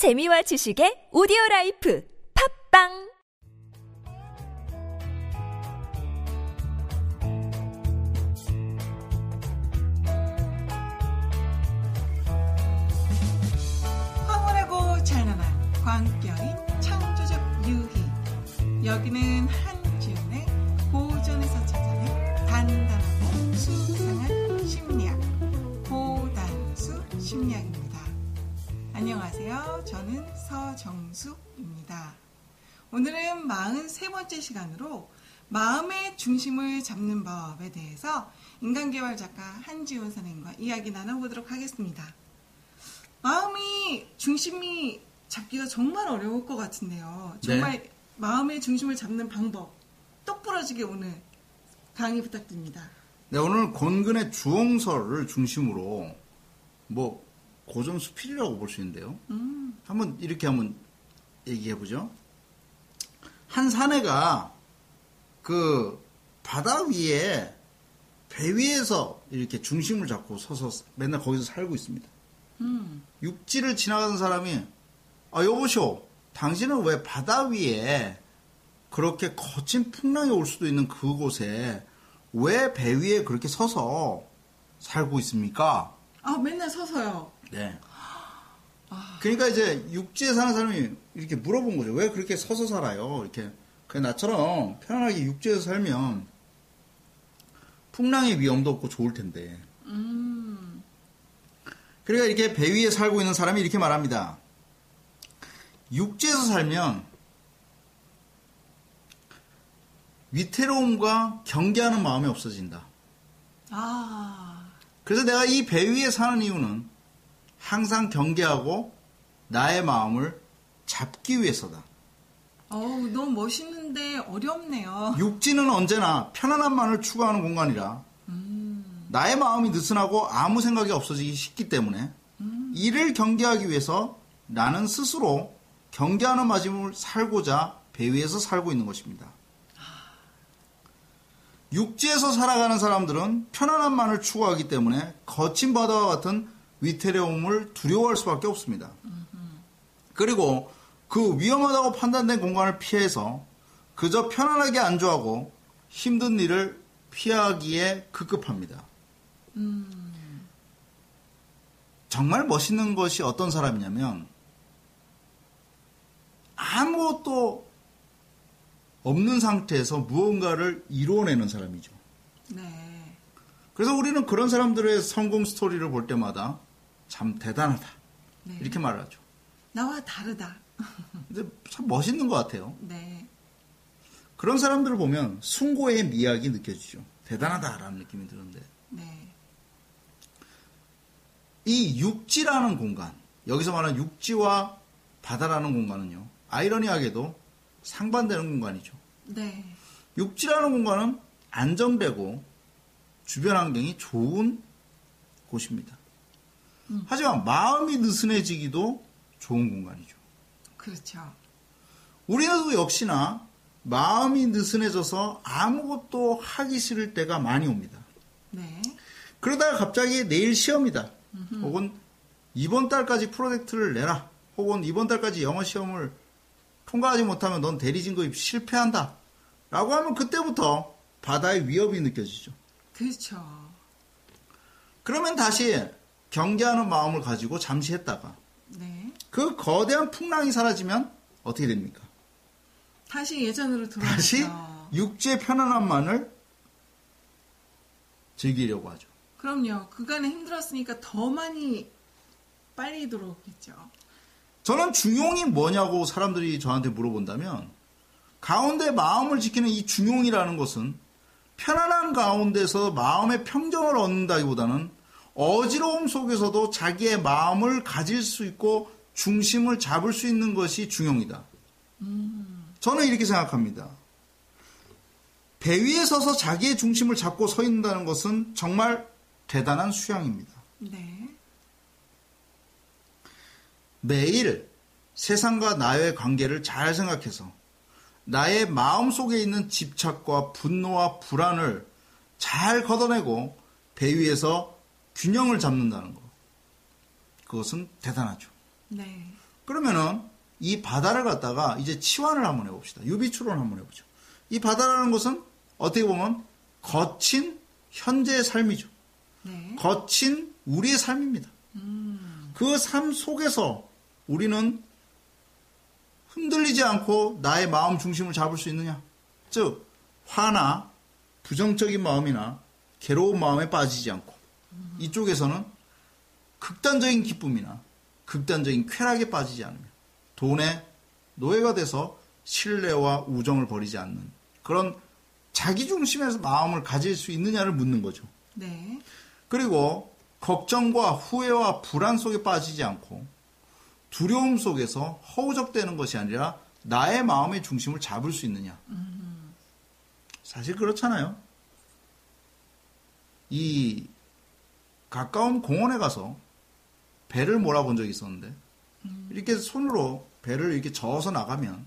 재미와 지식의 오디오 라이프 팟빵! 황홀하고 찬란한 광결인 창조적 유희. 여기는 한지은의 고전에서 찾아낸 단단하고 수상한 심리학 고단수 심리학입니다 안녕하세요 저는 서정숙입니다 오늘은 43번째 시간으로 마음의 중심을 잡는 법에 대해서 인간개발 작가 한지훈 선생님과 이야기 나눠보도록 하겠습니다 마음이 중심이 잡기가 정말 어려울 것 같은데요. 정말 마음의 중심을 잡는 방법 똑부러지게 오늘 강의 부탁드립니다. 네, 오늘 권근의 주홍설을 중심으로 뭐 고전 수필이라고 볼 수 있는데요. 한번 이렇게 한번 얘기해 보죠. 한 사내가 그 바다 위에 배 위에서 이렇게 중심을 잡고 서서 맨날 거기서 살고 있습니다. 육지를 지나가는 사람이 아 여보쇼 당신은 왜 바다 위에 그렇게 거친 풍랑이 올 수도 있는 그곳에 왜 배 위에 그렇게 서서 살고 있습니까? 아 맨날 서서요. 네. 그러니까 이제 육지에 사는 사람이 이렇게 물어본 거죠. 왜 그렇게 서서 살아요? 이렇게 그냥 나처럼 편안하게 육지에서 살면 풍랑의 위험도 없고 좋을 텐데. 그러니까 이렇게 배 위에 살고 있는 사람이 이렇게 말합니다. 육지에서 살면 위태로움과 경계하는 마음이 없어진다. 아 그래서 내가 이 배 위에 사는 이유는 항상 경계하고 나의 마음을 잡기 위해서다. 어우 너무 멋있는데 어렵네요. 육지는 언제나 편안함만을 추구하는 공간이라 나의 마음이 느슨하고 아무 생각이 없어지기 쉽기 때문에 이를 경계하기 위해서 나는 스스로 경계하는 마음을 살고자 배 위에서 살고 있는 것입니다. 육지에서 살아가는 사람들은 편안함만을 추구하기 때문에 거친 바다와 같은 위태로움을 두려워할 수밖에 없습니다. 그리고 그 위험하다고 판단된 공간을 피해서 그저 편안하게 안주하고 힘든 일을 피하기에 급급합니다. 정말 멋있는 것이 어떤 사람이냐면 아무것도 없는 상태에서 무언가를 이루어내는 사람이죠. 네. 그래서 우리는 그런 사람들의 성공 스토리를 볼 때마다 참 대단하다. 네. 이렇게 말을 하죠. 나와 다르다. 근데 참 멋있는 것 같아요. 네. 그런 사람들을 보면 숭고의 미학이 느껴지죠. 대단하다라는 느낌이 드는데. 네. 이 육지라는 공간, 여기서 말하는 육지와 바다라는 공간은요, 아이러니하게도 상반되는 공간이죠. 네. 육지라는 공간은 안정되고 주변 환경이 좋은 곳입니다. 하지만 마음이 느슨해지기도 좋은 공간이죠. 그렇죠. 우리도 역시나 마음이 느슨해져서 아무것도 하기 싫을 때가 많이 옵니다. 네. 그러다가 갑자기 내일 시험이다. 혹은 이번 달까지 프로젝트를 내라. 혹은 이번 달까지 영어 시험을 통과하지 못하면 넌 대리 진급이 실패한다. 라고 하면 그때부터 바다의 위협이 느껴지죠. 그렇죠. 그러면 다시 경계하는 마음을 가지고 잠시 했다가 네. 그 거대한 풍랑이 사라지면 어떻게 됩니까? 다시 예전으로 다시 돌아가죠. 육지의 편안함만을 즐기려고 하죠. 그럼요. 그간에 힘들었으니까 더 많이 빨리 들어오겠죠. 저는 중용이 뭐냐고 사람들이 저한테 물어본다면 가운데 마음을 지키는 이 중용이라는 것은 편안한 가운데서 마음의 평정을 얻는다기보다는 어지러움 속에서도 자기의 마음을 가질 수 있고 중심을 잡을 수 있는 것이 중용이다. 저는 이렇게 생각합니다. 배 위에 서서 자기의 중심을 잡고 서 있는다는 것은 정말 대단한 수양입니다. 네. 매일 세상과 나의 관계를 잘 생각해서 나의 마음 속에 있는 집착과 분노와 불안을 잘 걷어내고 배 위에서 균형을 잡는다는 것. 그것은 대단하죠. 네. 그러면은 이 바다를 갖다가 이제 치환을 한번 해봅시다. 유비추론 한번 해보죠. 이 바다라는 것은 어떻게 보면 거친 현재의 삶이죠. 네. 거친 우리의 삶입니다. 그삶 속에서 우리는 흔들리지 않고 나의 마음 중심을 잡을 수 있느냐? 즉, 화나 부정적인 마음이나 괴로운 마음에 빠지지 않고 이쪽에서는 극단적인 기쁨이나 극단적인 쾌락에 빠지지 않으며 돈의 노예가 돼서 신뢰와 우정을 버리지 않는 그런 자기 중심에서 마음을 가질 수 있느냐를 묻는 거죠. 네. 그리고 걱정과 후회와 불안 속에 빠지지 않고 두려움 속에서 허우적대는 것이 아니라 나의 마음의 중심을 잡을 수 있느냐. 사실 그렇잖아요. 이 가까운 공원에 가서 배를 몰아본 적이 있었는데 이렇게 손으로 배를 이렇게 저어서 나가면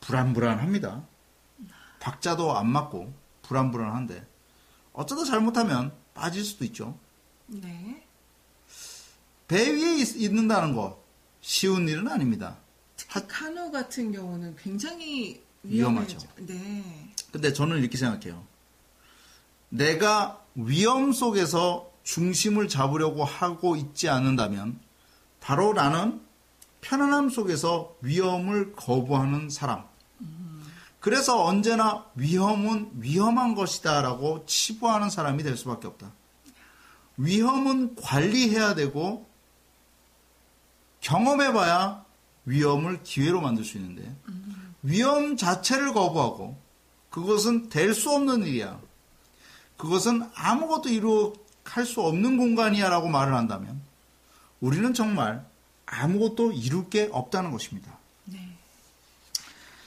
불안불안합니다. 박자도 안 맞고 불안불안한데 어쩌다 잘못하면 빠질 수도 있죠. 네. 배 위에 있, 있는다는 거 쉬운 일은 아닙니다. 특히 카누 같은 경우는 굉장히 위험하죠. 위험하죠. 네. 근데 저는 이렇게 생각해요. 내가 위험 속에서 중심을 잡으려고 하고 있지 않는다면 바로 나는 편안함 속에서 위험을 거부하는 사람. 그래서 언제나 위험은 위험한 것이다라고 치부하는 사람이 될 수밖에 없다. 위험은 관리해야 되고 경험해봐야 위험을 기회로 만들 수 있는데 위험 자체를 거부하고 그것은 될 수 없는 일이야. 그것은 아무것도 이루할 수 없는 공간이야라고 말을 한다면 우리는 정말 아무것도 이룰 게 없다는 것입니다. 네.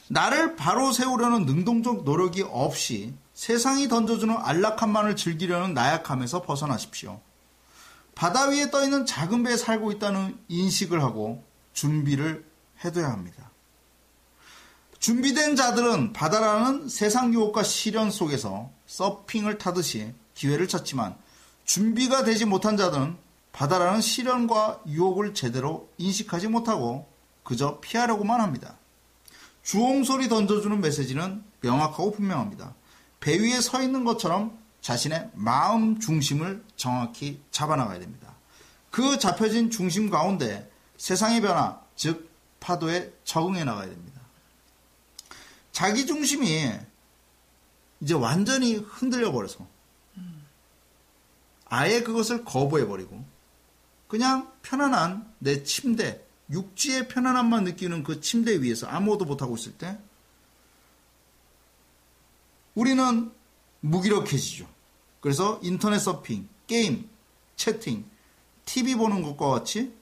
나를 바로 세우려는 능동적 노력이 없이 세상이 던져주는 안락함만을 즐기려는 나약함에서 벗어나십시오. 바다 위에 떠 있는 작은 배에 살고 있다는 인식을 하고 준비를 해둬야 합니다. 준비된 자들은 바다라는 세상 유혹과 시련 속에서 서핑을 타듯이 기회를 찾지만 준비가 되지 못한 자들은 바다라는 시련과 유혹을 제대로 인식하지 못하고 그저 피하려고만 합니다. 주홍소리 던져주는 메시지는 명확하고 분명합니다. 배 위에 서 있는 것처럼 자신의 마음 중심을 정확히 잡아나가야 됩니다. 그 잡혀진 중심 가운데 세상의 변화, 즉 파도에 적응해 나가야 됩니다. 자기 중심이 이제 완전히 흔들려 버려서 아예 그것을 거부해 버리고 그냥 편안한 내 침대, 육지의 편안함만 느끼는 그 침대 위에서 아무것도 못하고 있을 때 우리는 무기력해지죠. 그래서 인터넷 서핑, 게임, 채팅, TV 보는 것과 같이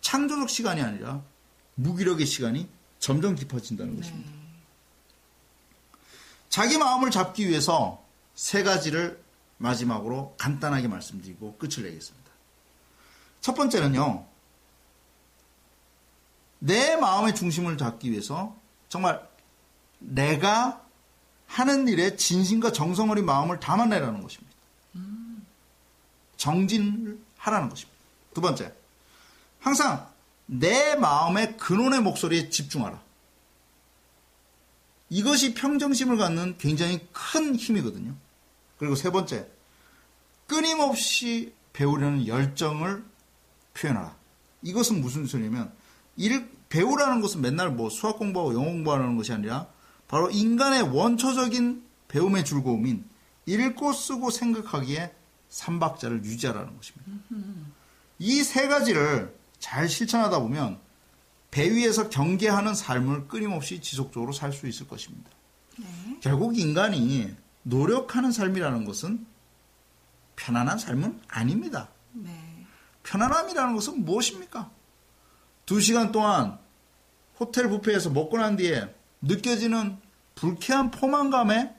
창조적 시간이 아니라 무기력의 시간이 점점 깊어진다는 것입니다. 자기 마음을 잡기 위해서 세 가지를 마지막으로 간단하게 말씀드리고 끝을 내겠습니다. 첫 번째는요, 내 마음의 중심을 잡기 위해서 정말 내가 하는 일에 진심과 정성 어린 마음을 담아내라는 것입니다. 정진을 하라는 것입니다. 두 번째, 항상 내 마음의 근원의 목소리에 집중하라. 이것이 평정심을 갖는 굉장히 큰 힘이거든요. 그리고 세 번째, 끊임없이 배우려는 열정을 표현하라. 이것은 무슨 소리냐면, 일, 배우라는 것은 맨날 뭐 수학 공부하고 영어 공부하는 것이 아니라 바로 인간의 원초적인 배움의 즐거움인 읽고 쓰고 생각하기에 삼박자를 유지하라는 것입니다. 이 세 가지를 잘 실천하다 보면 배 위에서 경계하는 삶을 끊임없이 지속적으로 살 수 있을 것입니다. 네. 결국 인간이 노력하는 삶이라는 것은 편안한 삶은 아닙니다. 네. 편안함이라는 것은 무엇입니까? 두 시간 동안 호텔 뷔페에서 먹고 난 뒤에 느껴지는 불쾌한 포만감에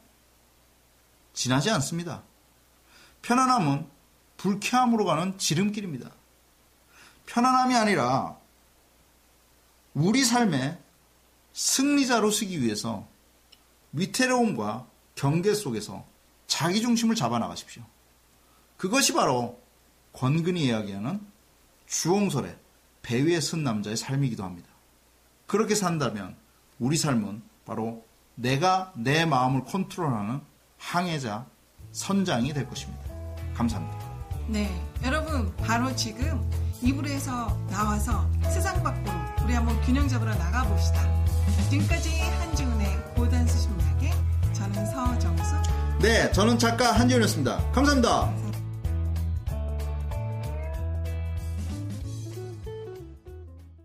지나지 않습니다. 편안함은 불쾌함으로 가는 지름길입니다. 편안함이 아니라 우리 삶의 승리자로 서기 위해서 위태로움과 경계 속에서 자기 중심을 잡아 나가십시오. 그것이 바로 권근이 이야기하는 주홍설의 배 위에 선 남자의 삶이기도 합니다. 그렇게 산다면 우리 삶은 바로 내가 내 마음을 컨트롤하는 항해자, 선장이 될 것입니다. 감사합니다. 네, 여러분 바로 지금 이불에서 나와서 세상 밖으로 우리 한번 균형 잡으러 나가 봅시다. 지금까지 한지훈의 고단수 심리학의 저는 서정수 네, 저는 작가 한지훈이었습니다. 감사합니다.